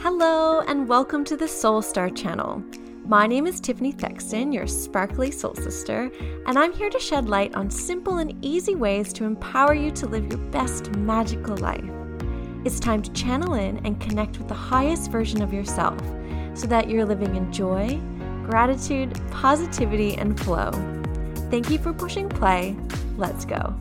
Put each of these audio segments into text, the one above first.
Hello, and welcome to the Soul Star channel. My name is Tiffany Thexton, your sparkly soul sister, and I'm here to shed light on simple and easy ways to empower you to live your best magical life. It's time to channel in and connect with the highest version of yourself so that you're living in joy, gratitude, positivity, and flow. Thank you for pushing play. Let's go.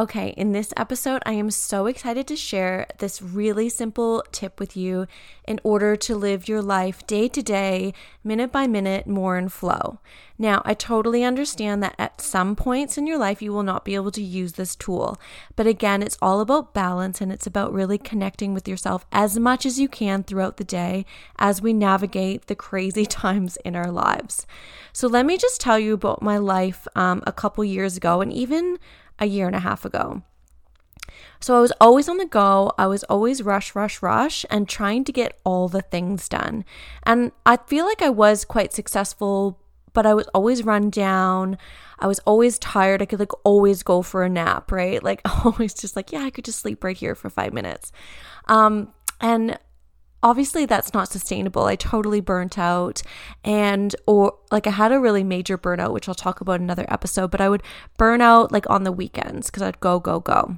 Okay, in this episode, I am so excited to share this really simple tip with you in order to live your life day to day, minute by minute, more in flow. Now, I totally understand that at some points in your life, you will not be able to use this tool. But again, it's all about balance and it's about really connecting with yourself as much as you can throughout the day as we navigate the crazy times in our lives. So, let me just tell you about my life um, a couple years ago and even a year and a half ago. So I was always on the go. I was always rush, rush, rush, and trying to get all the things done. And I feel like I was quite successful, but I was always run down. I was always tired. I could like always go for a nap, right? Like always just like, yeah, I could just sleep right here for five minutes. Um, and obviously that's not sustainable. I totally burnt out and or like I had a really major burnout which I'll talk about another episode, but I would burn out like on the weekends cuz I'd go go go.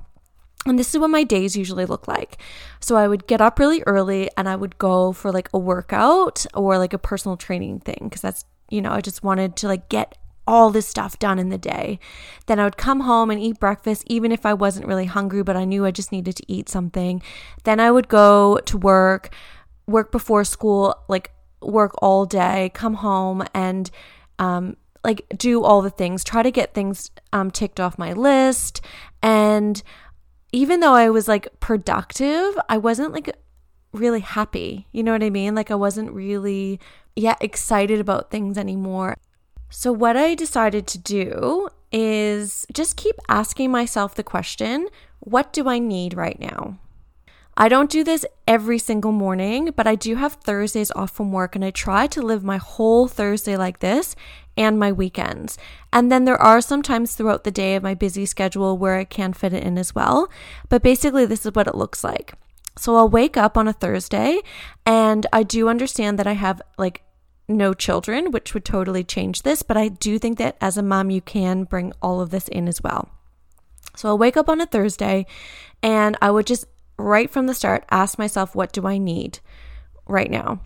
And this is what my days usually look like. So I would get up really early and I would go for like a workout or like a personal training thing because that's you know, I just wanted to like get all this stuff done in the day. Then I would come home and eat breakfast, even if I wasn't really hungry, but I knew I just needed to eat something. Then I would go to work, work before school, like work all day, come home and, um, like do all the things, try to get things um, ticked off my list. And even though I was like productive, I wasn't like really happy. You know what I mean? Like I wasn't really, yeah, excited about things anymore. So, what I decided to do is just keep asking myself the question what do I need right now? I don't do this every single morning, but I do have Thursdays off from work and I try to live my whole Thursday like this and my weekends. And then there are some times throughout the day of my busy schedule where I can fit it in as well. But basically, this is what it looks like. So I'll wake up on a Thursday and I do understand that I have like no children, which would totally change this. But I do think that as a mom, you can bring all of this in as well. So I'll wake up on a Thursday and I would just right from the start ask myself, what do I need right now?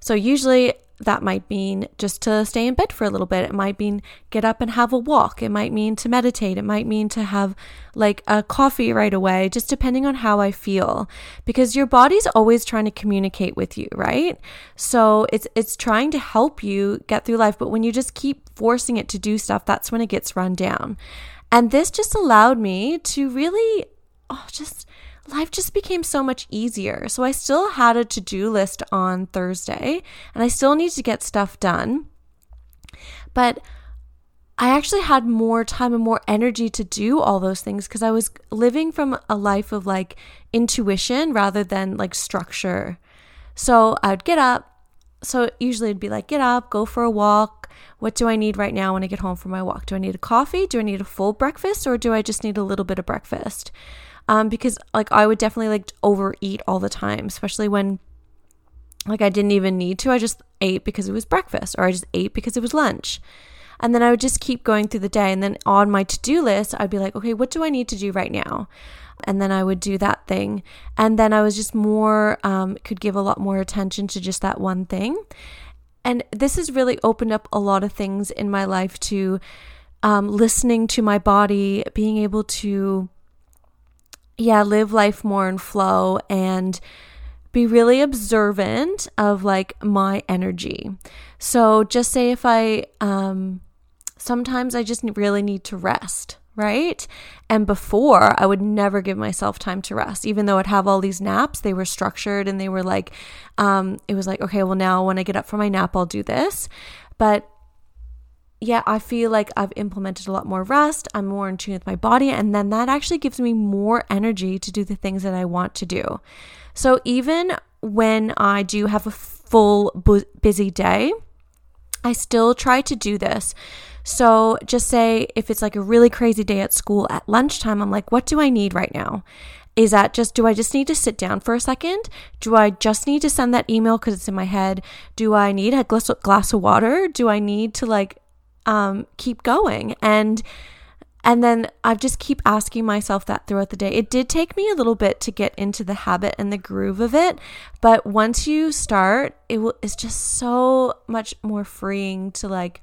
So usually that might mean just to stay in bed for a little bit. It might mean get up and have a walk. It might mean to meditate. It might mean to have like a coffee right away, just depending on how I feel. Because your body's always trying to communicate with you, right? So it's it's trying to help you get through life, but when you just keep forcing it to do stuff, that's when it gets run down. And this just allowed me to really oh just life just became so much easier. So I still had a to do list on Thursday and I still need to get stuff done. But I actually had more time and more energy to do all those things because I was living from a life of like intuition rather than like structure. So I'd get up. So usually it'd be like, get up, go for a walk. What do I need right now when I get home from my walk? Do I need a coffee? Do I need a full breakfast? Or do I just need a little bit of breakfast? Um, because like I would definitely like overeat all the time, especially when like I didn't even need to. I just ate because it was breakfast, or I just ate because it was lunch. And then I would just keep going through the day. And then on my to do list, I'd be like, okay, what do I need to do right now? And then I would do that thing. And then I was just more, um, could give a lot more attention to just that one thing. And this has really opened up a lot of things in my life to um, listening to my body, being able to yeah, live life more in flow and be really observant of like my energy. So just say if I um sometimes I just really need to rest, right? And before I would never give myself time to rest, even though I'd have all these naps, they were structured and they were like, um, it was like, okay, well, now when I get up for my nap, I'll do this. But yeah, I feel like I've implemented a lot more rest. I'm more in tune with my body. And then that actually gives me more energy to do the things that I want to do. So even when I do have a full bu- busy day, I still try to do this. So just say if it's like a really crazy day at school at lunchtime, I'm like, what do I need right now? Is that just, do I just need to sit down for a second? Do I just need to send that email because it's in my head? Do I need a glass, glass of water? Do I need to like um, keep going? And and then I just keep asking myself that throughout the day. It did take me a little bit to get into the habit and the groove of it, but once you start, it will, it's just so much more freeing to like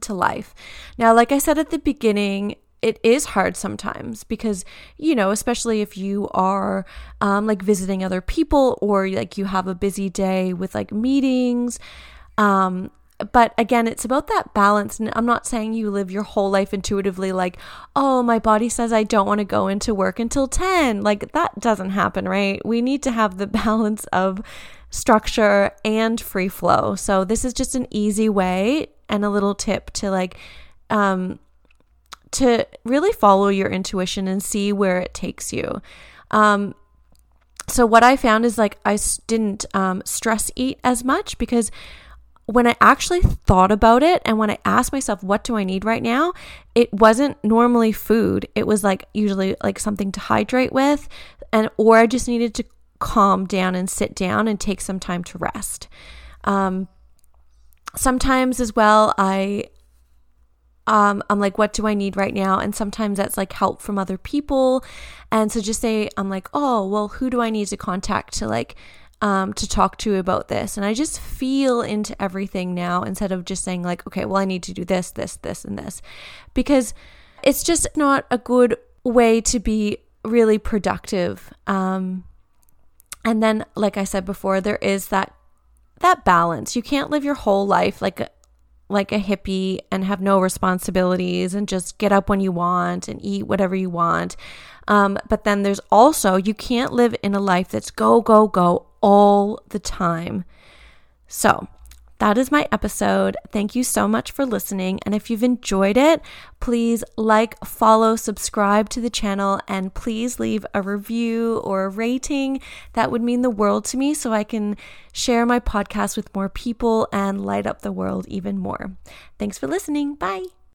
to life. Now, like I said at the beginning, it is hard sometimes because you know especially if you are um, like visiting other people or like you have a busy day with like meetings um, but again, it's about that balance. And I'm not saying you live your whole life intuitively, like, oh, my body says I don't want to go into work until 10. Like, that doesn't happen, right? We need to have the balance of structure and free flow. So, this is just an easy way and a little tip to like, um, to really follow your intuition and see where it takes you. Um, so what I found is like I didn't um, stress eat as much because when I actually thought about it and when I asked myself, what do I need right now? It wasn't normally food. It was like usually like something to hydrate with, and or I just needed to calm down and sit down and take some time to rest. Um, sometimes as well, I um, I'm like, what do I need right now? And sometimes that's like help from other people. And so just say, I'm like, oh, well, who do I need to contact to like um, to talk to about this. And I just feel into everything now instead of just saying, like, okay, well, I need to do this, this, this, and this. Because it's just not a good way to be really productive. Um, and then, like I said before, there is that that balance. You can't live your whole life like a, like a hippie and have no responsibilities and just get up when you want and eat whatever you want. Um, but then there's also, you can't live in a life that's go, go, go all the time. So, that is my episode. Thank you so much for listening. And if you've enjoyed it, please like, follow, subscribe to the channel, and please leave a review or a rating. That would mean the world to me so I can share my podcast with more people and light up the world even more. Thanks for listening. Bye.